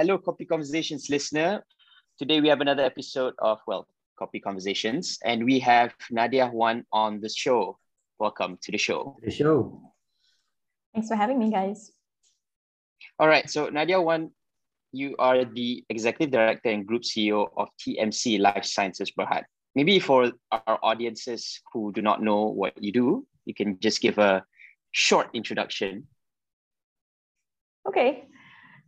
All right. Hello, Copy Conversations listener. Today we have another episode of, well, Copy Conversations, and we have Nadia Huan on the show. Welcome to the show. The show. Thanks for having me, guys. All right. So, Nadia Huan, you are the executive director and group CEO of TMC Life Sciences Berhad. Maybe for our audiences who do not know what you do, you can just give a short introduction. Okay.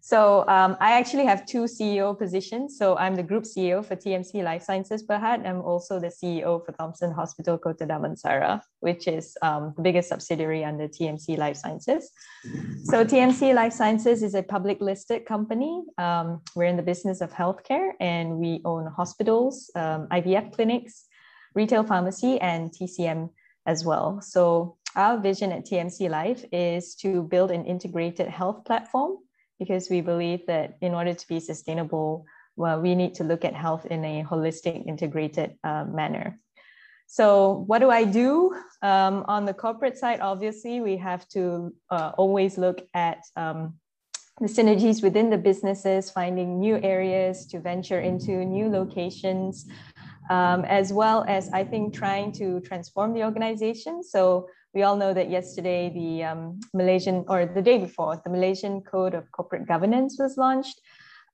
So um, I actually have two CEO positions. So I'm the group CEO for TMC Life Sciences Berhad. I'm also the CEO for Thomson Hospital Kota Damansara, which is um, the biggest subsidiary under TMC Life Sciences. So TMC Life Sciences is a public listed company. Um, we're in the business of healthcare and we own hospitals, um, IVF clinics, retail pharmacy, and TCM as well. So our vision at TMC Life is to build an integrated health platform because we believe that in order to be sustainable, well, we need to look at health in a holistic, integrated uh, manner. So, what do I do? Um, on the corporate side, obviously, we have to uh, always look at um, the synergies within the businesses, finding new areas to venture into, new locations, um, as well as I think trying to transform the organization. So, we all know that yesterday the um, Malaysian, or the day before, the Malaysian Code of Corporate Governance was launched.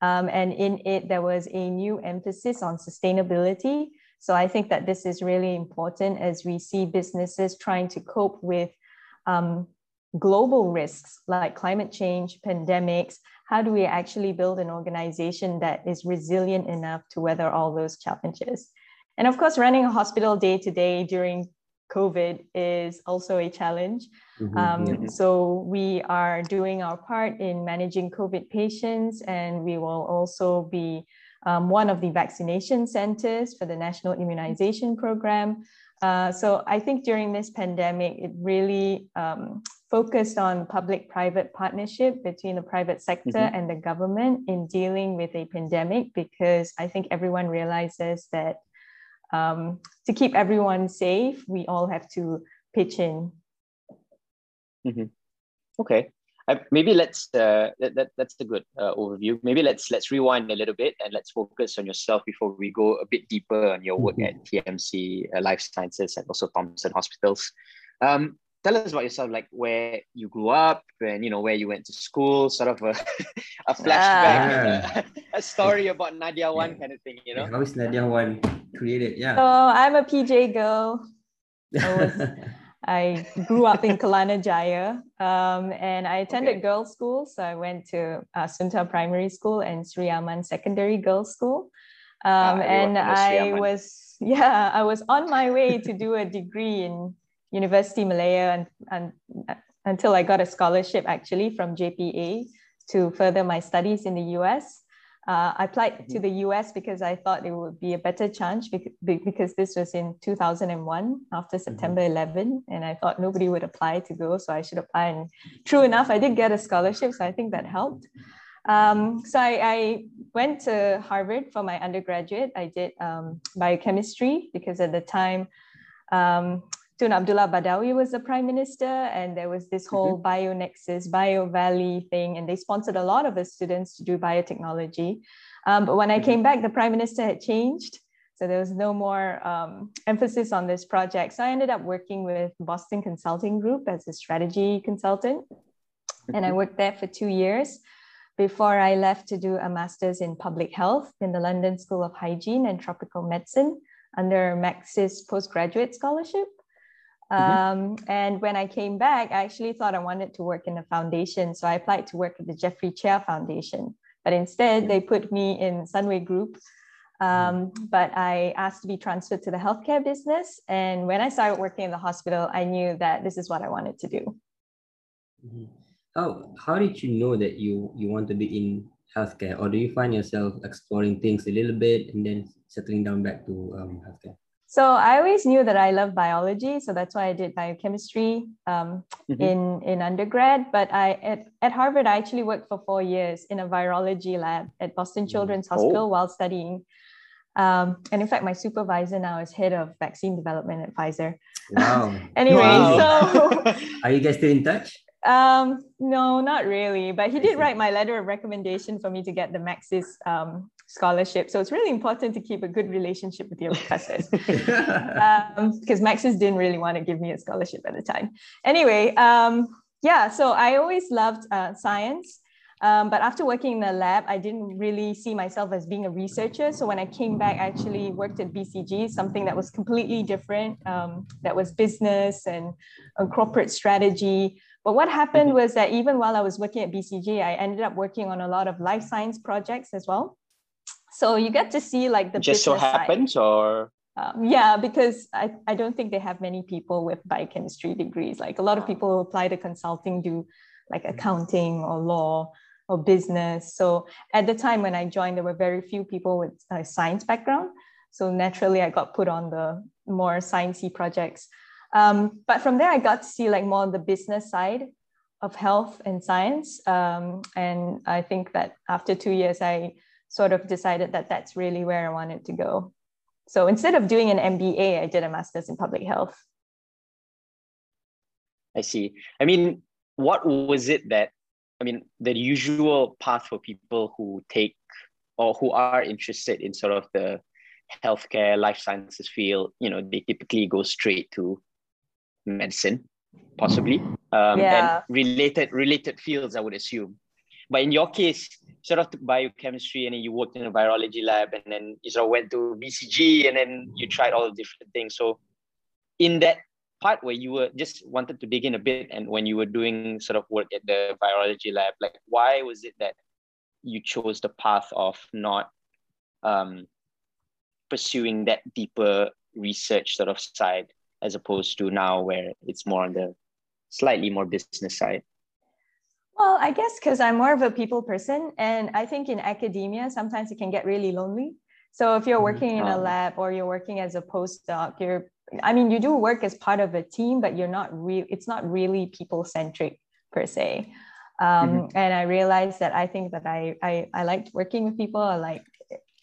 Um, and in it, there was a new emphasis on sustainability. So I think that this is really important as we see businesses trying to cope with um, global risks like climate change, pandemics. How do we actually build an organization that is resilient enough to weather all those challenges? And of course, running a hospital day to day during COVID is also a challenge. Mm-hmm. Um, yeah. So we are doing our part in managing COVID patients, and we will also be um, one of the vaccination centers for the National Immunization Program. Uh, so I think during this pandemic, it really um, focused on public-private partnership between the private sector mm-hmm. and the government in dealing with a pandemic, because I think everyone realizes that um, to keep everyone safe, we all have to pitch in. Mm-hmm. Okay. Uh, maybe let's uh, that, that that's a good uh, overview. Maybe let's let's rewind a little bit and let's focus on yourself before we go a bit deeper on your work mm-hmm. at TMC uh, Life Sciences and also Thomson Hospitals. Um, tell us about yourself, like where you grew up and you know where you went to school, sort of a, a flashback, yeah. a, story about Nadia One yeah. kind of thing, you know. How is Nadia One created? Yeah. So I'm a PJ girl. I was. I grew up in Kelana Jaya um, and I attended okay. girls' school. So I went to uh, Sunta Primary School and Sri Aman Secondary Girls' School. Um, uh, and I was, yeah, I was on my way to do a degree in University Malaya and, and until I got a scholarship actually from JPA to further my studies in the US. Uh, I applied to the US because I thought it would be a better chance because this was in 2001 after mm-hmm. September 11, and I thought nobody would apply to go, so I should apply. And true enough, I did get a scholarship, so I think that helped. Um, so I, I, went to Harvard for my undergraduate. I did um, biochemistry because at the time um, Tun Abdullah Badawi was the prime minister, and there was this whole mm-hmm. BioNexus, Bio Valley thing, and they sponsored a lot of the students to do biotechnology. Um, but when I came back, the prime minister had changed. So there was no more um, emphasis on this project. So I ended up working with Boston Consulting Group as a strategy consultant. And I mm-hmm. worked there for two years before I left to do a master's in public health in the London School of Hygiene and Tropical Medicine under Maxis postgraduate scholarship. Mm-hmm. Um, and when I came back, I actually thought I wanted to work in a foundation. So I applied to work at the Jeffrey Cheah Foundation. But instead, they put me in Sunway Group. Um, but I asked to be transferred to the healthcare business. And when I started working in the hospital, I knew that this is what I wanted to do. Mm-hmm. How, how did you know that you, you want to be in healthcare? Or do you find yourself exploring things a little bit and then settling down back to um, healthcare? So I always knew that I love biology, so that's why I did biochemistry um, mm-hmm. in in undergrad. But I at, at Harvard, I actually worked for four years in a virology lab at Boston mm. Children's oh. Hospital while studying. Um, and in fact, my supervisor now is head of vaccine development at Pfizer. Wow. anyway, wow. so are you guys still in touch? Um, no, not really. But he did write my letter of recommendation for me to get the Maxis um, scholarship. So it's really important to keep a good relationship with your professors because um, Maxis didn't really want to give me a scholarship at the time. Anyway, um, yeah, so I always loved uh, science. Um, but after working in the lab, I didn't really see myself as being a researcher. So when I came back, I actually worked at BCG, something that was completely different, um, that was business and corporate strategy. But what happened mm-hmm. was that even while I was working at BCG, I ended up working on a lot of life science projects as well. So you get to see like the just so happens side. or um, yeah, because I, I don't think they have many people with biochemistry degrees. Like a lot of people who apply to consulting do like accounting or law or business. So at the time when I joined, there were very few people with a science background. So naturally, I got put on the more sciencey projects. Um, but from there, I got to see like more the business side of health and science. Um, and I think that after two years, I sort of decided that that's really where I wanted to go. So instead of doing an MBA, I did a master's in public health. I see. I mean, what was it that, I mean, the usual path for people who take or who are interested in sort of the healthcare, life sciences field, you know, they typically go straight to medicine, possibly, um, yeah. and related related fields, I would assume. But in your case, sort of biochemistry, and then you worked in a virology lab, and then you sort of went to BCG, and then you tried all the different things. So, in that part where you were just wanted to dig in a bit, and when you were doing sort of work at the virology lab, like why was it that you chose the path of not um, pursuing that deeper research sort of side as opposed to now where it's more on the slightly more business side? Well, I guess because I'm more of a people person. And I think in academia, sometimes it can get really lonely. So if you're mm-hmm. working in a lab or you're working as a postdoc, you're, I mean, you do work as part of a team, but you're not real, it's not really people centric per se. Um, mm-hmm. And I realized that I think that I, I, I liked working with people. I like,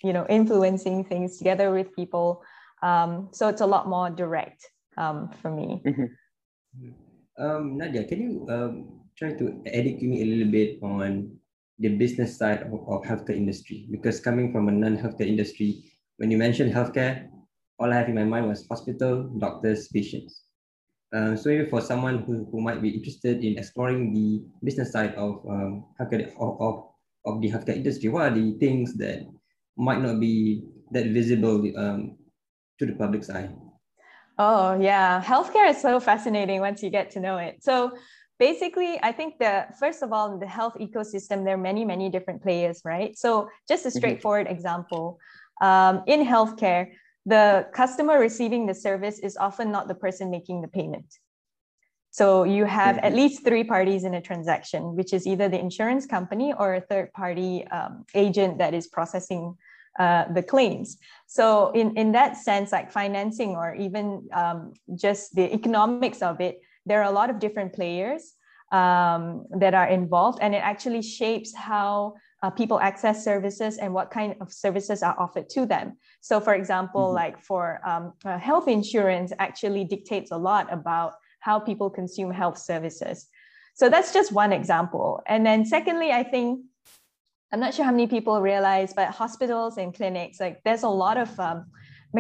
you know, influencing things together with people. Um, so it's a lot more direct um, for me. Mm-hmm. Um, Nadia, can you um, try to educate me a little bit on the business side of, of healthcare industry? Because coming from a non-healthcare industry, when you mentioned healthcare, all I have in my mind was hospital, doctors, patients. Uh, so for someone who, who might be interested in exploring the business side of um, healthcare of, of, of the healthcare industry, what are the things that might not be that visible um, to the public's eye? Oh, yeah. Healthcare is so fascinating once you get to know it. So, basically, I think that first of all, in the health ecosystem, there are many, many different players, right? So, just a mm-hmm. straightforward mm-hmm. example um, in healthcare, the customer receiving the service is often not the person making the payment. So, you have mm-hmm. at least three parties in a transaction, which is either the insurance company or a third party um, agent that is processing uh, the claims. So in, in that sense, like financing or even um, just the economics of it, there are a lot of different players um, that are involved and it actually shapes how uh, people access services and what kind of services are offered to them. So for example, mm-hmm. like for um, uh, health insurance actually dictates a lot about how people consume health services. So that's just one example. And then secondly, I think I'm not sure how many people realize, but hospitals and clinics, like there's a lot of um,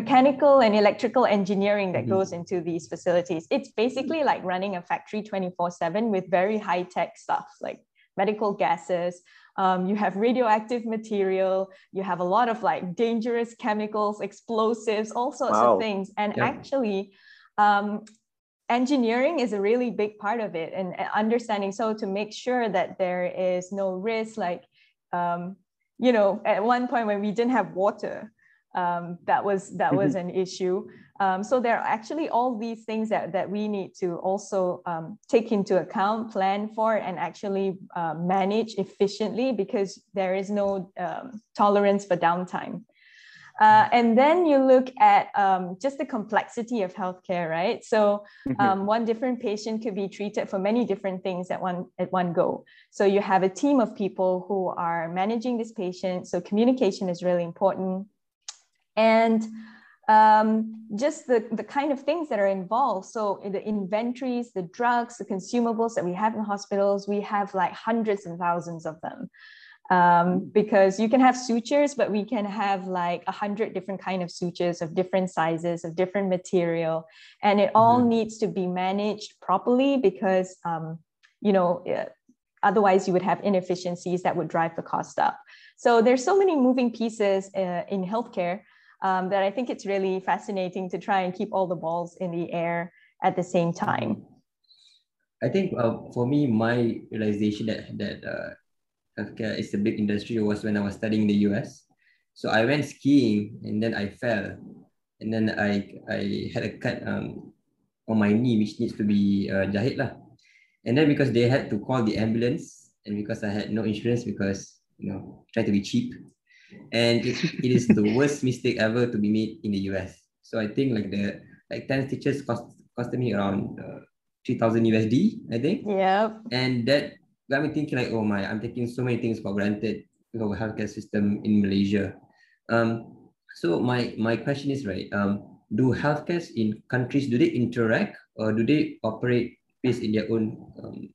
mechanical and electrical engineering that mm-hmm. goes into these facilities. It's basically like running a factory 24 7 with very high tech stuff like medical gases. Um, you have radioactive material, you have a lot of like dangerous chemicals, explosives, all sorts wow. of things. And yeah. actually, um, engineering is a really big part of it and understanding so to make sure that there is no risk like um, you know, at one point when we didn't have water, um, that was that was mm-hmm. an issue. Um, so there are actually all these things that, that we need to also um, take into account, plan for, and actually uh, manage efficiently because there is no um, tolerance for downtime. Uh, and then you look at um, just the complexity of healthcare, right? So mm-hmm. um, one different patient could be treated for many different things at one at one go. So you have a team of people who are managing this patient. So communication is really important. And um, just the, the kind of things that are involved. So in the inventories, the drugs, the consumables that we have in hospitals, we have like hundreds and thousands of them. Um, because you can have sutures, but we can have like a hundred different kind of sutures of different sizes, of different material, and it all mm-hmm. needs to be managed properly because um, you know otherwise you would have inefficiencies that would drive the cost up. So there's so many moving pieces uh, in healthcare um, that I think it's really fascinating to try and keep all the balls in the air at the same time. I think uh, for me, my realization that that uh, healthcare is a big industry was when I was studying in the US. So I went skiing and then I fell, and then I I had a cut um, on my knee, which needs to be uh, jahit lah. And then because they had to call the ambulance, and because I had no insurance, because you know try to be cheap, and it, it is the worst mistake ever to be made in the US. So I think like the like 10 stitches cost costed me around uh, 3000 USD, I think. Yeah. And that got me thinking like, oh my, I'm taking so many things for granted with our healthcare system in Malaysia. Um, so my my question is right, um, do healthcares in countries do they interact or do they operate based in their own um,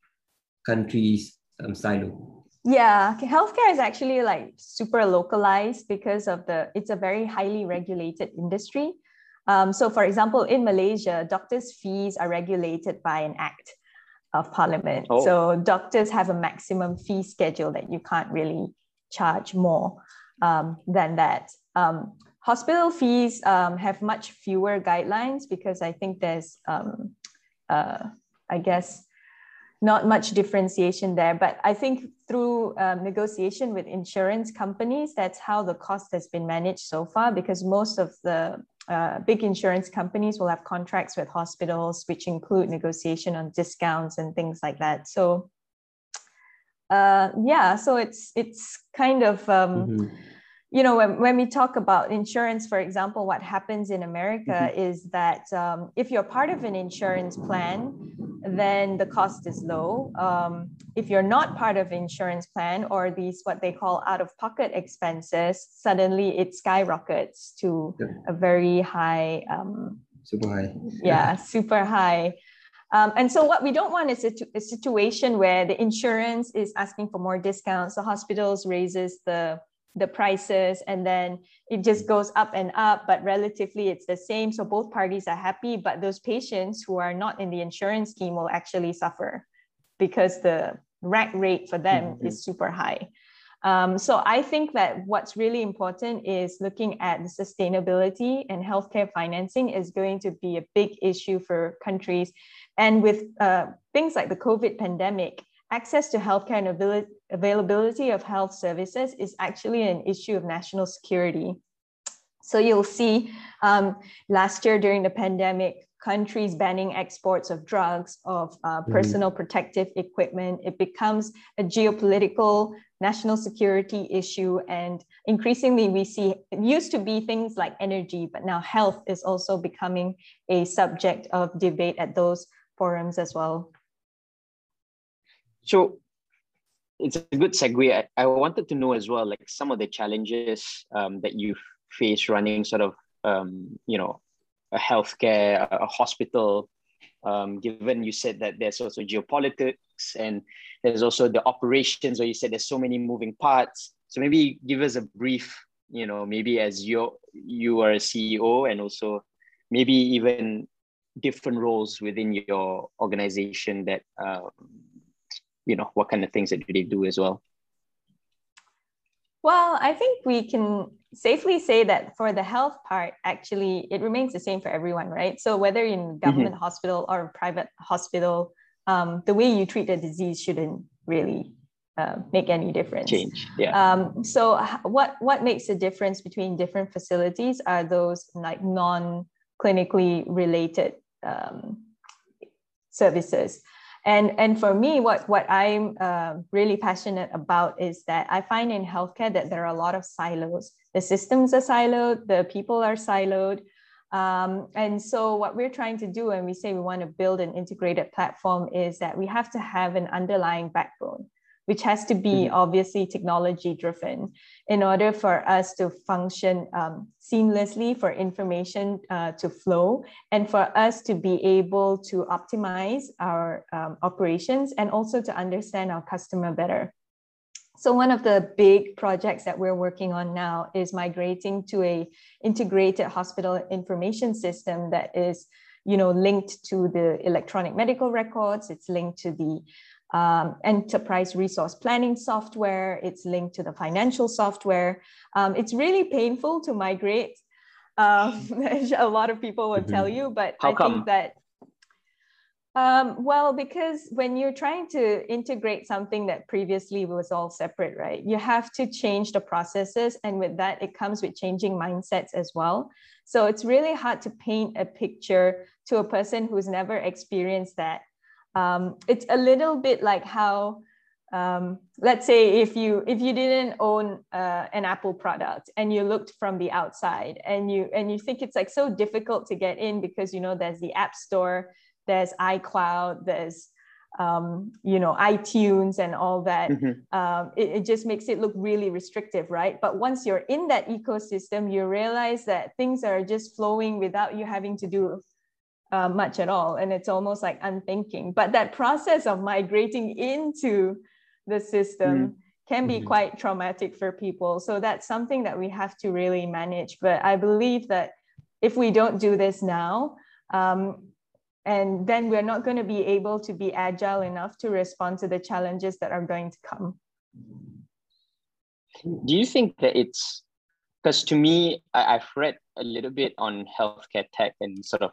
countries um, silo? Yeah, healthcare is actually like super localized because of the it's a very highly regulated industry. Um, so, for example, in Malaysia, doctors' fees are regulated by an act of parliament. Oh. So, doctors have a maximum fee schedule that you can't really charge more um, than that. Um, hospital fees um, have much fewer guidelines because I think there's, um, uh, I guess, not much differentiation there. But I think through um, negotiation with insurance companies, that's how the cost has been managed so far, because most of the uh, big insurance companies will have contracts with hospitals, which include negotiation on discounts and things like that. So, uh, yeah, so it's it's kind of um, mm-hmm you know when, when we talk about insurance for example what happens in america mm-hmm. is that um, if you're part of an insurance plan then the cost is low. Um, if you're not part of insurance plan or these what they call out of pocket expenses suddenly it skyrockets to yeah. a very high um, super high. yeah super high. Um, and so what we don't want is a, a, situation where the insurance is asking for more discounts the hospitals raises the the prices and then it just goes up and up but relatively it's the same. So both parties are happy but those patients who are not in the insurance scheme will actually suffer because the rack rate for them mm-hmm. is super high. Um, so i think that what's really important is looking at the sustainability and healthcare financing is going to be a big issue for countries. And with uh, things like the covid pandemic access to healthcare and availability of health services is actually an issue of national security. So you'll see um, last year during the pandemic, countries banning exports of drugs, of uh, mm-hmm. personal mm-hmm. protective equipment. It becomes a geopolitical national security issue. And increasingly, we see it used to be things like energy, but now health is also becoming a subject of debate at those forums as well. So it's a good segue. I, I wanted to know as well, like some of the challenges um, that you face running sort of, um, you know, a healthcare, a, a hospital, um, given you said that there's also geopolitics and there's also the operations where you said there's so many moving parts. So maybe give us a brief, you know, maybe as you you are a CEO and also maybe even different roles within your organization that um, you know what kind of things that do they do as well well i think we can safely say that for the health part actually it remains the same for everyone right so whether in government mm-hmm. hospital or private hospital um, the way you treat the disease shouldn't really uh, make any difference. Change, yeah. Um, so what what makes a difference between different facilities are those like non clinically related um, services. And, and for me, what, what I'm uh, really passionate about is that I find in healthcare that there are a lot of silos. The systems are siloed, the people are siloed. Um, and so, what we're trying to do when we say we want to build an integrated platform is that we have to have an underlying backbone. Which has to be mm-hmm. obviously technology driven in order for us to function um, seamlessly for information uh, to flow and for us to be able to optimize our um, operations and also to understand our customer better. So one of the big projects that we're working on now is migrating to a integrated hospital information system that is, you know, linked to the electronic medical records. It's linked to the um, enterprise resource planning software. It's linked to the financial software. Um, it's really painful to migrate. Um, a lot of people would mm-hmm. tell you, but How I come? think that um, well, because when you're trying to integrate something that previously was all separate, right, you have to change the processes. And with that, it comes with changing mindsets as well. So it's really hard to paint a picture to a person who's never experienced that. Um, it's a little bit like how, um, let's say, if you if you didn't own uh, an Apple product and you looked from the outside and you and you think it's like so difficult to get in because you know there's the App Store there's iCloud, there's um, you know iTunes and all that. Mm-hmm. Um, it, it, just makes it look really restrictive, right? But once you're in that ecosystem, you realize that things are just flowing without you having to do uh, much at all, and it's almost like unthinking. But that process of migrating into the system. Mm-hmm. Can be mm-hmm. quite traumatic for people. So that's something that we have to really manage. But I believe that if we don't do this now, um, and then we're not going to be able to be agile enough to respond to the challenges that are going to come do you think that it's because to me I, have read a little bit on healthcare tech and sort of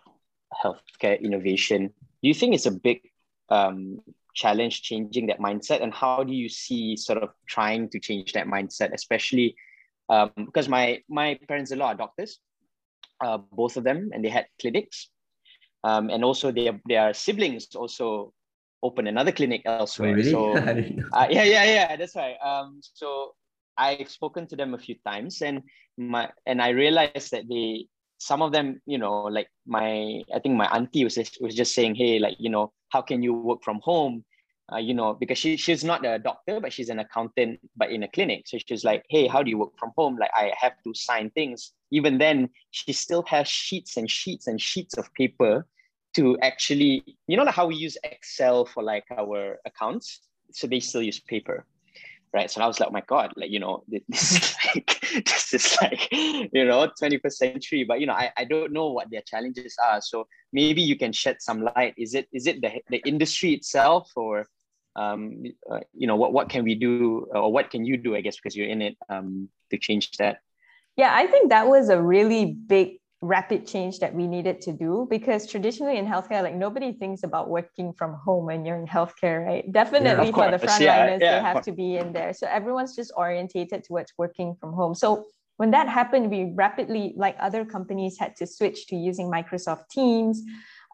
healthcare innovation do you think it's a big um, challenge changing that mindset and how do you see sort of trying to change that mindset especially um, because my my parents in law are doctors uh, both of them and they had clinics um, and also their their siblings also open another clinic elsewhere. Oh, really? So uh, yeah, yeah, yeah. That's right. Um, so I've spoken to them a few times, and my and I realized that they some of them, you know, like my I think my auntie was just, was just saying, hey, like you know, how can you work from home? Uh, you know, because she she's not a doctor, but she's an accountant, but in a clinic. So she's like, hey, how do you work from home? Like I have to sign things. Even then, she still has sheets and sheets and sheets of paper to actually, you know, like how we use Excel for like our accounts. So they still use paper. Right. So I was like, oh my God, like, you know, this is like this is like, you know, 21st century. But you know, I, I don't know what their challenges are. So maybe you can shed some light. Is it is it the, the industry itself or um, uh, you know, what, what can we do or what can you do, I guess, because you're in it um, to change that? Yeah, I think that was a really big rapid change that we needed to do because traditionally in healthcare like nobody thinks about working from home when you're in healthcare right? Definitely yeah, for the frontliners yeah, yeah, they have to be in there. So everyone's just orientated towards working from home. So when that happened we rapidly like other companies had to switch to using microsoft teams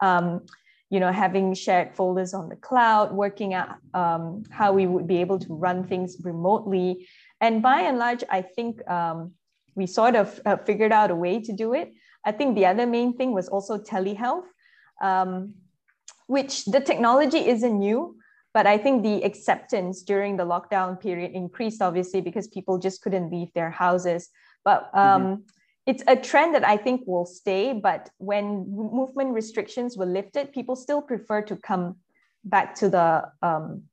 um, you know having shared folders on the cloud working out um, how we would be able to run things remotely. And by and large i think um, we sort of uh, figured out a way to do it I think the other main thing was also telehealth, um, which the technology isn't new, but I think the acceptance during the lockdown period increased obviously because people just couldn't leave their houses. But um, mm-hmm. it's a trend that I think will stay. But when movement restrictions were lifted, people still prefer to come back to the um,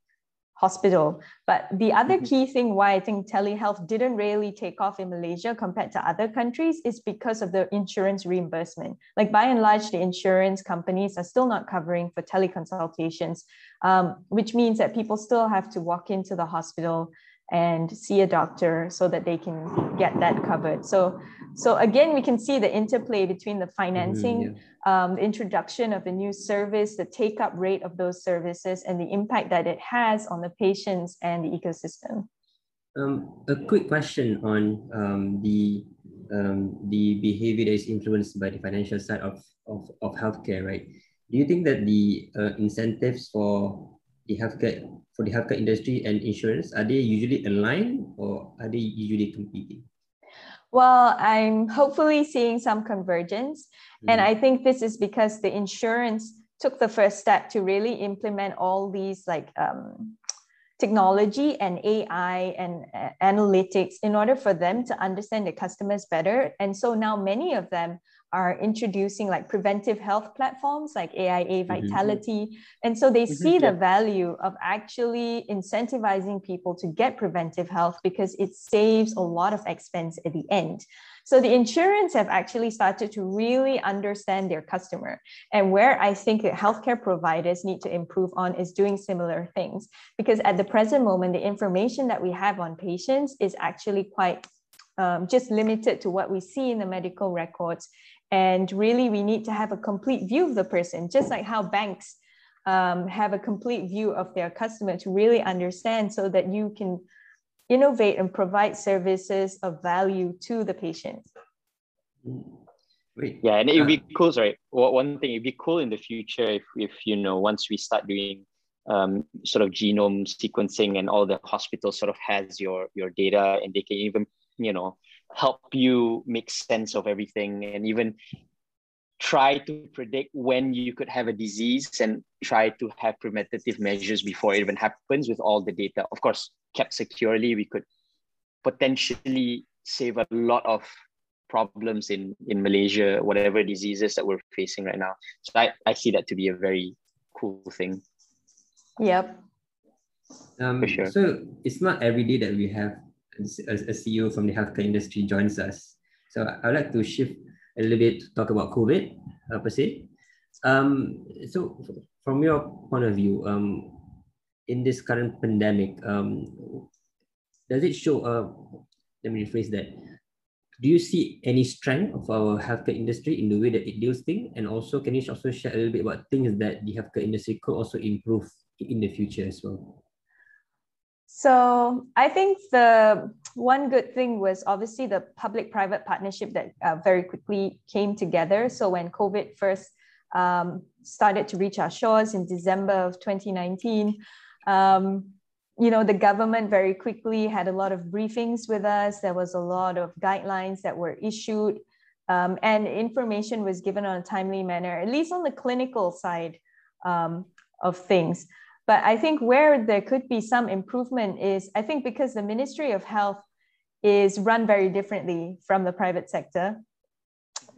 hospital. But the other mm-hmm. key thing why I think telehealth didn't really take off in Malaysia compared to other countries is because of the insurance reimbursement. Like by and large, the insurance companies are still not covering for teleconsultations, um, which means that people still have to walk into the hospital and see a doctor so that they can get that covered. So, so again, we can see the interplay between the financing. Mm, yeah um, the introduction of a new service, the take up rate of those services, and the impact that it has on the patients and the ecosystem. Um, a quick question on um, the um, the behavior that is influenced by the financial side of, of, of healthcare, right? Do you think that the uh, incentives for the healthcare for the healthcare industry and insurance are they usually aligned or are they usually competing? Well, I'm hopefully seeing some convergence. Mm-hmm. And I think this is because the insurance took the first step to really implement all these like um, technology and AI and uh, analytics in order for them to understand their customers better. And so now many of them are introducing like preventive health platforms like AIA mm-hmm. Vitality. Mm-hmm. And so they mm-hmm. see the value of actually incentivizing people to get preventive health because it saves a lot of expense at the end. So the insurance have actually started to really understand their customer. And where I think that healthcare providers need to improve on is doing similar things. Because at the present moment, the information that we have on patients is actually quite um, just limited to what we see in the medical records. And really, we need to have a complete view of the person, just like how banks um, have a complete view of their customer to really understand so that you can innovate and provide services of value to the patient. Wait. Yeah, and it would be uh, cool, right? One thing, it'd be cool in the future if, if you know, once we start doing um, sort of genome sequencing and all the hospitals sort of has your your data and they can even, you know, help you make sense of everything and even try to predict when you could have a disease and try to have preventative measures before it even happens with all the data. Of course, kept securely, we could potentially save a lot of problems in, in Malaysia, whatever diseases that we're facing right now. So I, I see that to be a very cool thing. Yep. Um, For sure. So it's not every day that we have a, a CEO from the healthcare industry joins us. So I'd like to shift a little bit to talk about COVID uh, per se. Um, so from your point of view, um, in this current pandemic, um, does it show, uh, let me rephrase that, do you see any strength of our healthcare industry in the way that it deals things? And also, can you also share a little bit about things that the healthcare industry could also improve in the future as well? So I think the one good thing was obviously the public-private partnership that uh, very quickly came together. So when COVID first um, started to reach our shores in December of 2019, um, you know, the government very quickly had a lot of briefings with us. There was a lot of guidelines that were issued, um, and information was given on a timely manner, at least on the clinical side um, of things. But I think where there could be some improvement is I think because the Ministry of Health is run very differently from the private sector.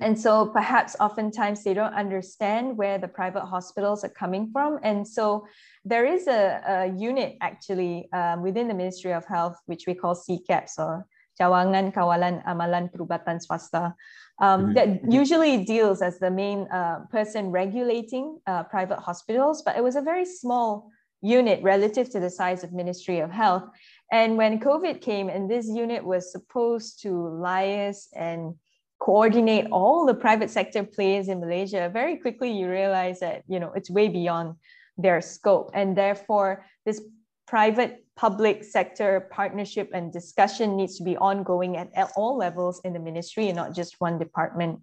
And so perhaps oftentimes they don't understand where the private hospitals are coming from. And so there is a, a unit actually um, within the Ministry of Health, which we call CCAPS or Cawangan Kawalan Amalan Perubatan Swasta, um, mm-hmm. that usually deals as the main uh, person regulating uh, private hospitals, but it was a very small unit relative to the size of Ministry of Health. And when COVID came and this unit was supposed to liaise and coordinate all the private sector players in Malaysia, very quickly you realize that you know it's way beyond their scope. And therefore, this private public sector partnership and discussion needs to be ongoing at, all levels in the ministry and not just one department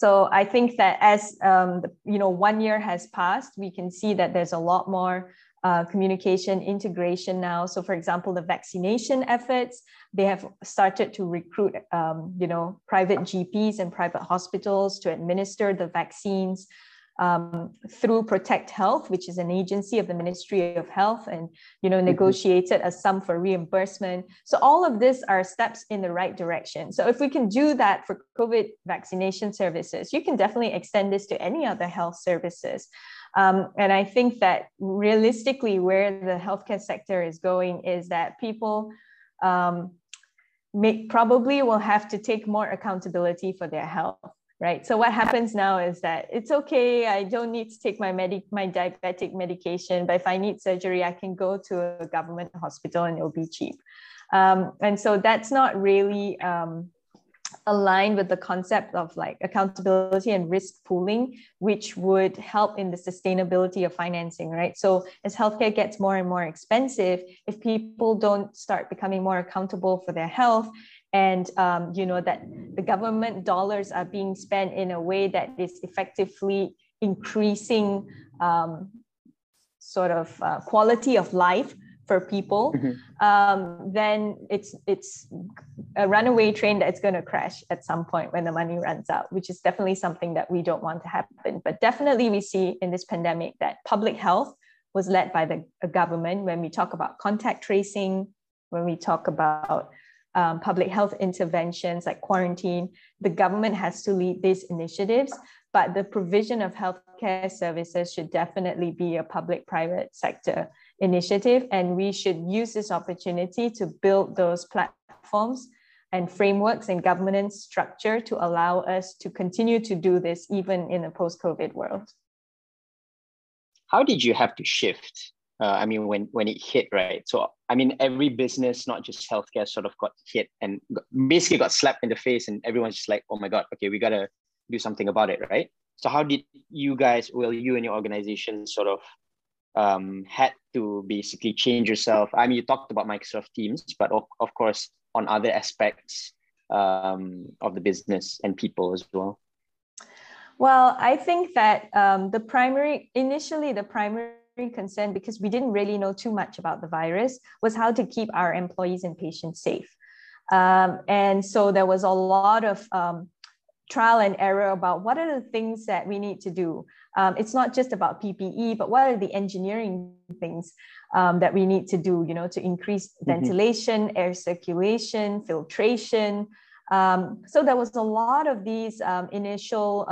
so I think that as um, you know, one year has passed, we can see that there's a lot more uh, communication integration now. So, for example, the vaccination efforts, they have started to recruit, um, you know, private GPs and private hospitals to administer the vaccines um, through Protect Health, which is an agency of the Ministry of Health, and you know mm-hmm. negotiated a sum for reimbursement. So all of this are steps in the right direction. So if we can do that for COVID vaccination services, you can definitely extend this to any other health services. Um, and I think that realistically, where the healthcare sector is going is that people um, make probably will have to take more accountability for their health right? So what happens now is that it's okay. I don't need to take my medic my diabetic medication, but if I need surgery, I can go to a government hospital and it'll be cheap. Um, and so that's not really um, aligned with the concept of like accountability and risk pooling, which would help in the sustainability of financing, right? So as healthcare gets more and more expensive, if people don't start becoming more accountable for their health and um, you know that the government dollars are being spent in a way that is effectively increasing um, sort of uh, quality of life for people, mm-hmm. um, then it's it's a runaway train that's going to crash at some point when the money runs out, which is definitely something that we don't want to happen. But definitely, we see in this pandemic that public health was led by the government when we talk about contact tracing, when we talk about um, public health interventions like quarantine, the government has to lead these initiatives, but the provision of healthcare services should definitely be a public private sector initiative. And we should use this opportunity to build those platforms and frameworks and governance structure to allow us to continue to do this even in a post-COVID world. How did you have to shift uh, I mean, when when it hit, right? So I mean, every business, not just healthcare, sort of got hit and basically got slapped in the face, and everyone's just like, "Oh my god, okay, we gotta do something about it," right? So how did you guys, well, you and your organization, sort of um, had to basically change yourself? I mean, you talked about Microsoft Teams, but of, of course, on other aspects um, of the business and people as well. Well, I think that um, the primary, initially, the primary concern because we didn't really know too much about the virus was how to keep our employees and patients safe. Um, and so there was a lot of um, trial and error about what are the things that we need to do. Um, it's not just about PPE, but what are the engineering things um, that we need to do, you know, to increase mm-hmm. ventilation, air circulation, filtration. Um, so there was a lot of these um, initial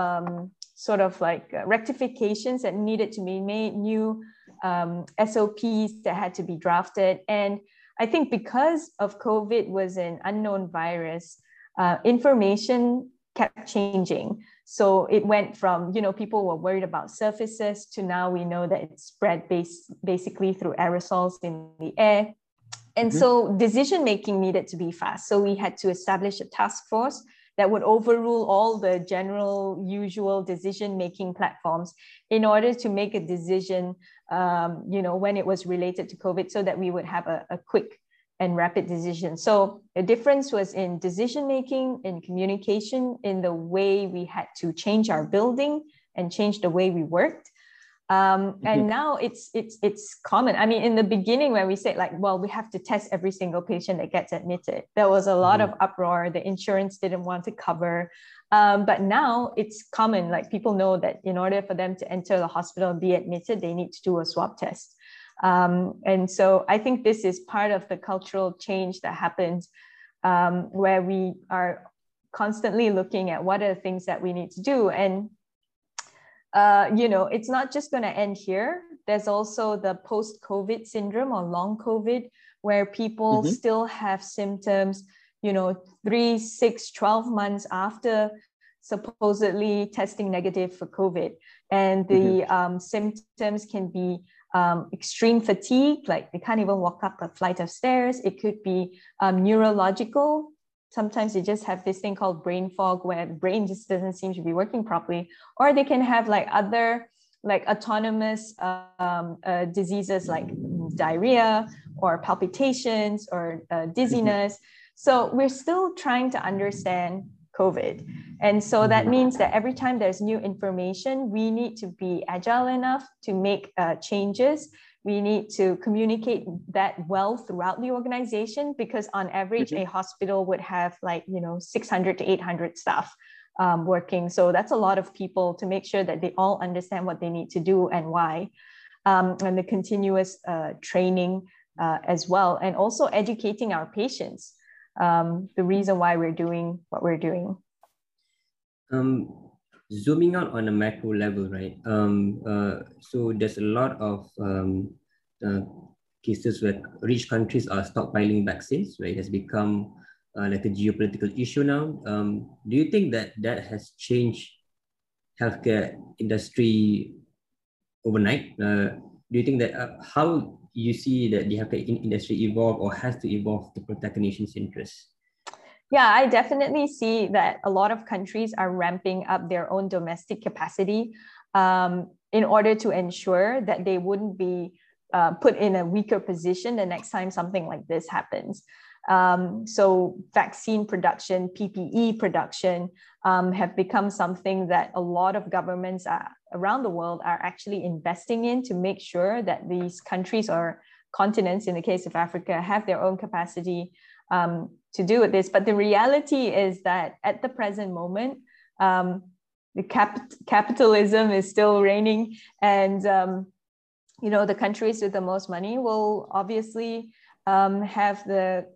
sort of like uh, rectifications that needed to be made, new um, SOPs that had to be drafted. And I think because of COVID was an unknown virus, uh, information kept changing. So it went from, you know, people were worried about surfaces to now we know that it's spread base, basically through aerosols in the air. And mm-hmm. so decision making needed to be fast. So we had to establish a task force that would overrule all the general usual decision making platforms in order to make a decision um, you know when it was related to covid so that we would have a, a quick and rapid decision. So the difference was in decision making in communication in the way we had to change our building and change the way we worked um, and mm-hmm. now it's it's it's common. I mean in the beginning when we said like well we have to test every single patient that gets admitted there was a lot mm-hmm. of uproar. The insurance didn't want to cover. Um, but now it's common. Like people know that in order for them to enter the hospital and be admitted they need to do a swab test. Um, and so i think this is part of the cultural change that happens um, where we are constantly looking at what are the things that we need to do. And uh, you know, it's not just going to end here. There's also the post COVID syndrome or long COVID, where people mm-hmm. still have symptoms, you know, three, six, 12 months after supposedly testing negative for COVID. And the mm-hmm. um, symptoms can be um, extreme fatigue, like they can't even walk up a flight of stairs. It could be um, neurological sometimes they just have this thing called brain fog where brain just doesn't seem to be working properly. Or they can have like other like autonomous um, uh, diseases like diarrhea or palpitations or uh, dizziness. So we're still trying to understand covid. And so that means that every time there's new information we need to be agile enough to make uh, changes we need to communicate that well throughout the organization because on average mm-hmm. a hospital would have like you know 600 to 800 staff um, working so that's a lot of people to make sure that they all understand what they need to do and why um, and the continuous uh, training uh, as well and also educating our patients um, the reason why we're doing what we're doing um, zooming out on a macro level, right? Um, uh, so there's a lot of um, uh, cases where rich countries are stockpiling vaccines, where It has become uh, like a geopolitical issue now. Um, do you think that that has changed healthcare industry overnight? Uh, do you think that uh, how you see that the healthcare industry evolve or has to evolve to protect the nation's interests? Yeah, I definitely see that a lot of countries are ramping up their own domestic capacity um, in order to ensure that they wouldn't be uh, put in a weaker position the next time something like this happens. Um, so vaccine production, PPE production um, have become something that a lot of governments are, around the world are actually investing in to make sure that these countries or continents, in the case of Africa, have their own capacity um, to do with this. But the reality is that at the present moment, um, the cap- capitalism is still reigning, and um, you know, the countries with the most money will obviously um, have the,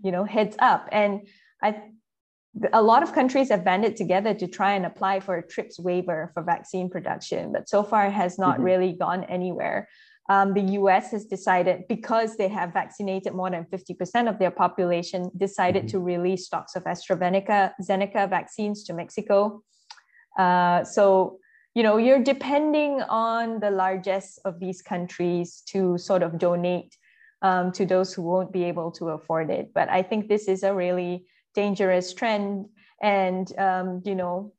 you know, heads up. And I, a lot of countries have banded together to try and apply for a TRIPS waiver for vaccine production, but so far it has not mm-hmm. really gone anywhere. Um, the US has decided, because they have vaccinated more than 50% of their population, decided mm-hmm. to release stocks of AstraZeneca Zeneca vaccines to Mexico. Uh, so, you know, you're depending on the largest of these countries to sort of donate um, to those who won't be able to afford it. But I think this is a really dangerous trend. And, um, you know,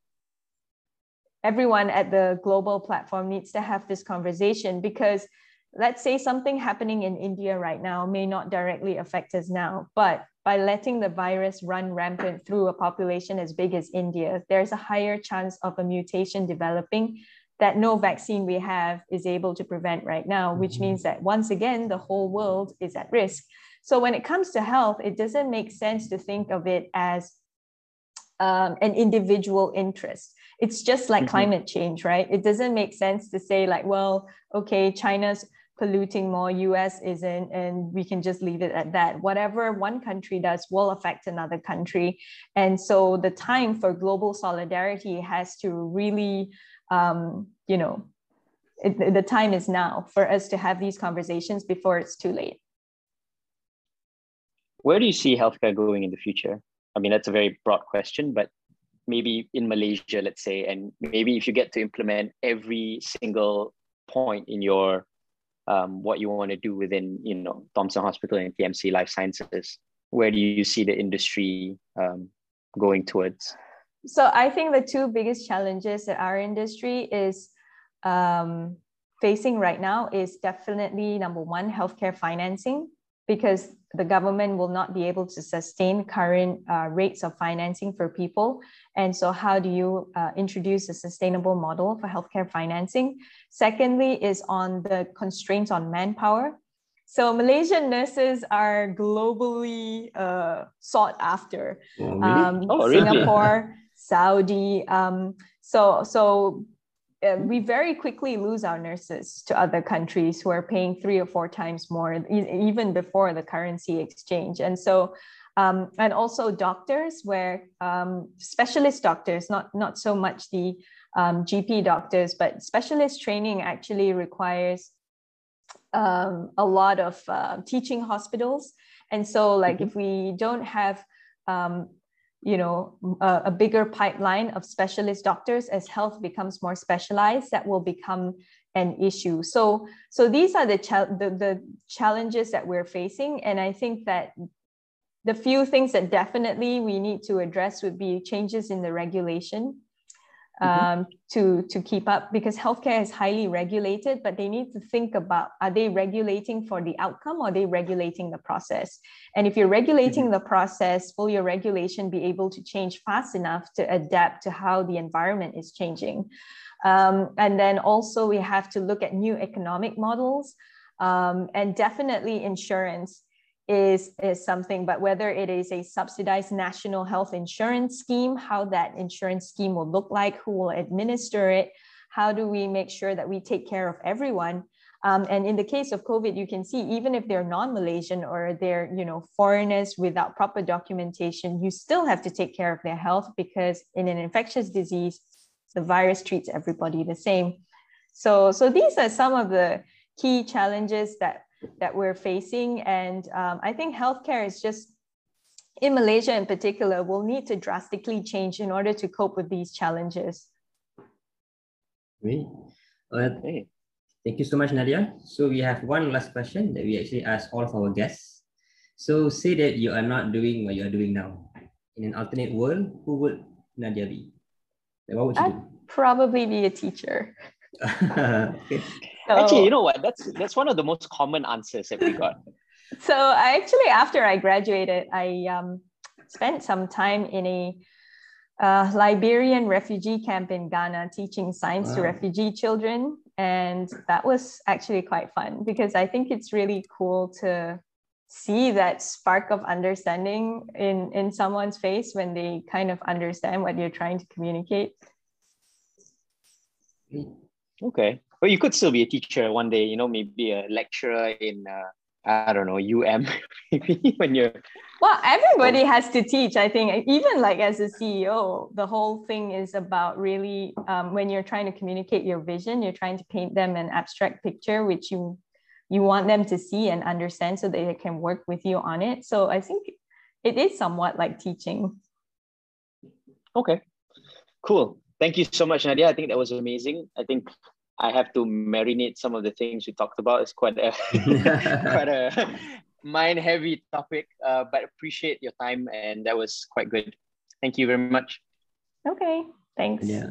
everyone at the global platform needs to have this conversation because let's say something happening in India right now may not directly affect us now, but by letting the virus run rampant through a population as big as India, there's a higher chance of a mutation developing that no vaccine we have is able to prevent right now, which mm-hmm. means that once again, the whole world is at risk. So when it comes to health, it doesn't make sense to think of it as um, an individual interest. It's just like mm-hmm. climate change, right? It doesn't make sense to say like, well, okay, China's polluting more, US isn't, and we can just leave it at that. Whatever one country does will affect another country. And so the time for global solidarity has to really, um, you know, it, the time is now for us to have these conversations before it's too late. Where do you see healthcare going in the future? I mean, that's a very broad question, but maybe in Malaysia, let's say, and maybe if you get to implement every single point in your um, what you want to do within you know Thomson Hospital and TMC Life Sciences. Where do you see the industry um, going towards? So I think the two biggest challenges that our industry is um, facing right now is definitely number one, healthcare financing because the government will not be able to sustain current uh, rates of financing for people. And so, how do you uh, introduce a sustainable model for healthcare financing? Secondly, is on the constraints on manpower. So, Malaysian nurses are globally uh, sought after. Oh, really? um, oh, Singapore, really? Saudi. Um, so, so uh, we very quickly lose our nurses to other countries who are paying three or four times more, even before the currency exchange. And so, um, and also doctors, where um, specialist doctors, not not so much the um, GP doctors, but specialist training actually requires um, a lot of uh, teaching hospitals. And so, like, mm-hmm. if we don't have um, you know a, a, bigger pipeline of specialist doctors as health becomes more specialized that will become an issue. So so these are the, cha- the, the challenges that we're facing and i think that the few things that definitely we need to address would be changes in the regulation Mm-hmm. um, to to keep up because healthcare is highly regulated but they need to think about are they regulating for the outcome or are they regulating the process and if you're regulating mm-hmm. the process will your regulation be able to change fast enough to adapt to how the environment is changing um, and then also we have to look at new economic models um, and definitely insurance is, is something, but whether it is a subsidized national health insurance scheme, how that insurance scheme will look like, who will administer it, how do we make sure that we take care of everyone? Um, and in the case of COVID, you can see even if they're non-Malaysian or they're you know foreigners without proper documentation, you still have to take care of their health because in an infectious disease, the virus treats everybody the same. So, so these are some of the key challenges that that we're facing. And um, I think healthcare is just, in Malaysia in particular, will need to drastically change in order to cope with these challenges. Great. Okay. Thank you so much, Nadia. So we have one last question that we actually ask all of our guests. So say that you are not doing what you are doing now. In an alternate world, who would Nadia be? Like, what would you I'd do? Probably be a teacher. okay. So, actually, you know what? That's that's one of the most common answers that we got. So I actually, after I graduated, I um, spent some time in a uh, Liberian refugee camp in Ghana teaching science wow. to refugee children. And that was actually quite fun because I think it's really cool to see that spark of understanding in, in someone's face when they kind of understand what you're trying to communicate. Okay. Well, you could still be a teacher one day. You know, maybe a lecturer in uh, I don't know UM. maybe when you're. Well, everybody has to teach. I think even like as a CEO, the whole thing is about really um, when you're trying to communicate your vision, you're trying to paint them an abstract picture, which you you want them to see and understand so that they can work with you on it. So I think it is somewhat like teaching. Okay, cool. Thank you so much, Nadia. I think that was amazing. I think I have to marinate some of the things we talked about. It's quite a quite a mind heavy topic, uh, but appreciate your time and that was quite good. Thank you very much. Okay, thanks. Yeah.